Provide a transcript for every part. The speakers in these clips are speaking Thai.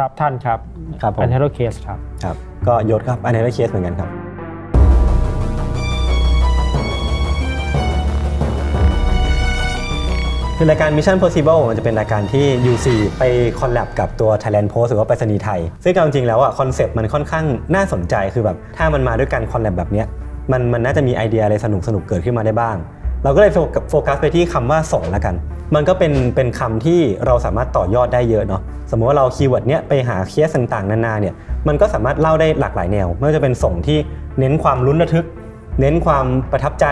ครับท่านครับครับผมเป็นเฮโรเคสครับครับ ก็ยศครับอันนี้เคสเหมือนกันครับ คือรายการ Mission Possible มันจะเป็นรายการที่ UC ไป collab กับตัว Thailand Post หรือว่าไปรษณีย์ไทย ซึ่งเอาจริงๆแล้วอะคอนเซปต์มันค่อนข้างน่าสนใจคือแบบถ้ามันมาด้วยการ collab แบบเนี้ยมันมันน่าจะมีไอเดียอะไรสนุกสนุกๆเกิดขึ้นมาได้บ้าง เราก็เลยโฟกัสไปที่คำว่าส่งละกัน มันก็เป็นเป็นคำที่เราสามารถต่อยอดได้เยอะเนาะ สมมติว่าเรา keyword เนี้ยไปหาเคสต่างๆ นานาเนี่ย มันก็สามารถเล่าได้หลากหลายแนว ไม่ว่าจะเป็นส่งที่เน้นความลุ้นระทึก เน้นความประทับใจ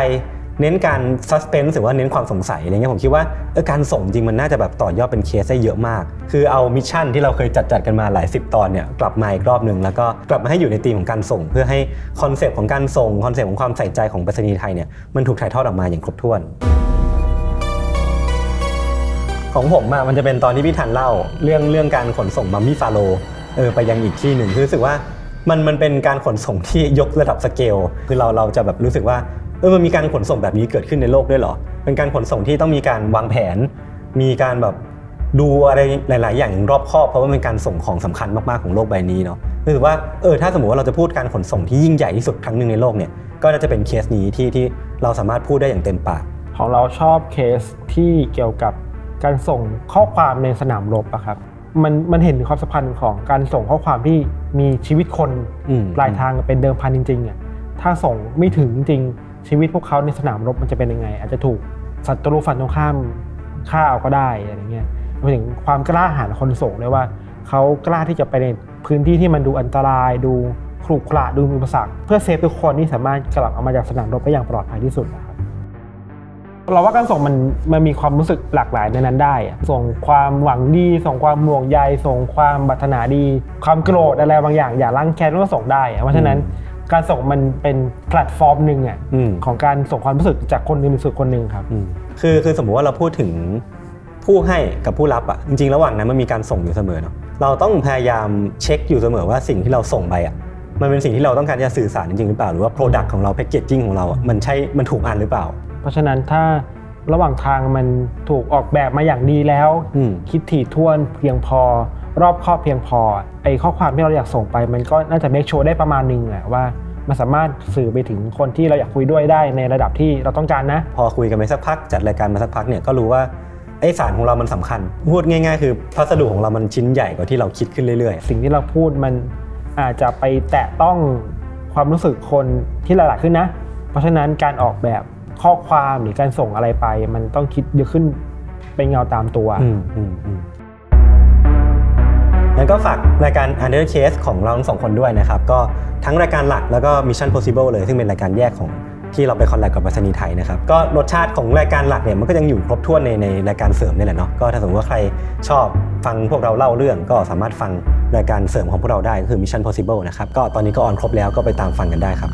เน้นการ suspense หรือว่าเน้นความสงสัยอะไรเงี้ยผมคิดว่าเออการส่งจริงมันน่าจะแบบต่อยอดเป็นเคสได้เยอะมาก คือเอา mission ที่เราเคยจัดจัดกันมาหลายสิบตอนเนี่ยกลับมาอีกรอบหนึ่งแล้วก็กลับมาให้อยู่ในธีมของการส่ง เพื่อให้ concept ของการส่ง concept ของความใส่ใจของไปรษณีย์ไทยเนี่ยมันถูกถ่ายทอดออกมาอย่างครบถ้วนของผมอะมันจะเป็นตอนที่พี่ทันเล่าเรื่องเรื่องการขนส่งมัมมี่ฟาโลเออไปยังอีกที่หนึ่งคือรู้สึกว่ามันมันเป็นการขนส่งที่ยกระดับสเกลคือเราเราจะแบบรู้สึกว่า เออมันมีการขนส่งแบบนี้เกิดขึ้นในโลกด้วยเหรอ เป็นการขนส่งที่ต้องมีการวางแผน มีการแบบดูอะไรหลาย ๆ อย่างอย่างรอบคอบเพราะว่ามันเป็นการส่งของสำคัญมาก ๆ ของโลกใบนี้เนาะรู้สึกว่าเออถ้าสมมติว่าเราจะพูดการขนส่งที่ยิ่งใหญ่ที่สุดครั้งหนึ่งในโลกเนี่ยก็น่าจะเป็นเคสนี้ที่ที่เราสามารถพูดได้อย่างเต็มปากของเราชอบเคสที่เกี่ยวกับการส่งข้อความในสนามรบอะครับมันมันเห็นถึงความสัมพันธ์ของการส่งข้อความที่มีชีวิตคนอืมปลายทางเป็นเดิมพันจริงๆอะถ้าส่งไม่ถึงจริงๆ ชีวิตพวกเขาในสนามรบมันจะเป็นยังไง อาจจะถูกศัตรูฝั่งตรงข้ามฆ่าเอาก็ได้อะไรเงี้ยรวมถึงความกล้าหาญคนส่งด้วยว่าเขากล้าที่จะไปในพื้นที่ที่มันดูอันตรายดูขรุขระดูมีอุปสรรคเพื่อเซฟทุกคนที่สามารถกลับออกมาจากสนามรบได้อย่างปลอดภัยที่สุดนะครับเราว่าการส่งมันมันมีความรู้สึกหลากหลายในนั้นได้อะส่งความหวังดี ส่งความห่วงใย ส่งความปรารถนาดี ความโกรธอะไรบางอย่างอย่าล้างแค้นก็ส่งได้อะเพราะฉะนั้น การส่งมันเป็นแพลตฟอร์มหนึ่งอะอืมของการส่งความรู้สึกจากคนหนึ่งไปสู่คนหนึ่งครับอืมคือคือสมมุติว่าเราพูดถึงผู้ให้กับผู้รับอะจริงๆ ระหว่างนั้นมันมีการส่งอยู่เสมอเนาะเราต้องพยายามเช็คอยู่เสมอว่าสิ่งที่เราส่งไปอะมันเป็นสิ่งที่เราต้องการจะสื่อสารจริงๆหรือเปล่าหรือว่า Product ของเราแพ c เกจจิ้งของเราอะมันใช่มันถูกอ่านหรือเปล่า เพราะฉะนั้นถ้าระหว่างทางมันถูกออกแบบมาอย่างดีแล้วอืมคิดถี่ถ้วนเพียงพอ รอบคอบเพียงพอไอ้ข้อความที่เราอยากส่งไป มันก็น่าจะเมคโช r ได้ประมาณหนึ่งแหละว่ามันสามารถสื่อไปถึงคนที่เราอยากคุยด้วยได้ในระดับที่เราต้องการนะ พอคุยกันไปสักพักจัดรายการมาสักพักเนี่ยก็รู้ว่าไอสารของเรามันสำคัญ พูดง่าย ๆ คือพัสดุของเรามันชิ้นใหญ่กว่าที่เราคิดขึ้นเรื่อยสิ่งที่เราพูดมันอาจจะไปแตะต้องความรู้สึกคนที่หลายๆขึ้นนะ เพราะฉะนั้นการออกแบบข้อความหรือการส่งอะไรไป มันต้องคิดเยอะขึ้นเป็นเงาตามตัวๆอืมอืมอืม งั้นก็ฝากรายการ Under Case ของเราทั้งสองคนด้วยนะครับ ก็ทั้งรายการหลักแล้วก็ Mission Possible เลย ซึ่งเป็นรายการแยกของที่เราไปคอลแลกกับบัษณีไทยนะครับ ก็รสชาติของรายการหลักเนี่ยมันก็ยังอยู่ครบถ้วนในในรายการเสริมนี่แหละเนาะ ก็ถ้าสมมติว่าใครชอบฟังพวกเราเล่าเรื่อง ก็สามารถฟังรายการเสริมของพวกเราได้ก็คือ Mission Possible นะครับ ก็ตอนนี้ก็ออนครบแล้วก็ไปตามฟังกันได้ครับ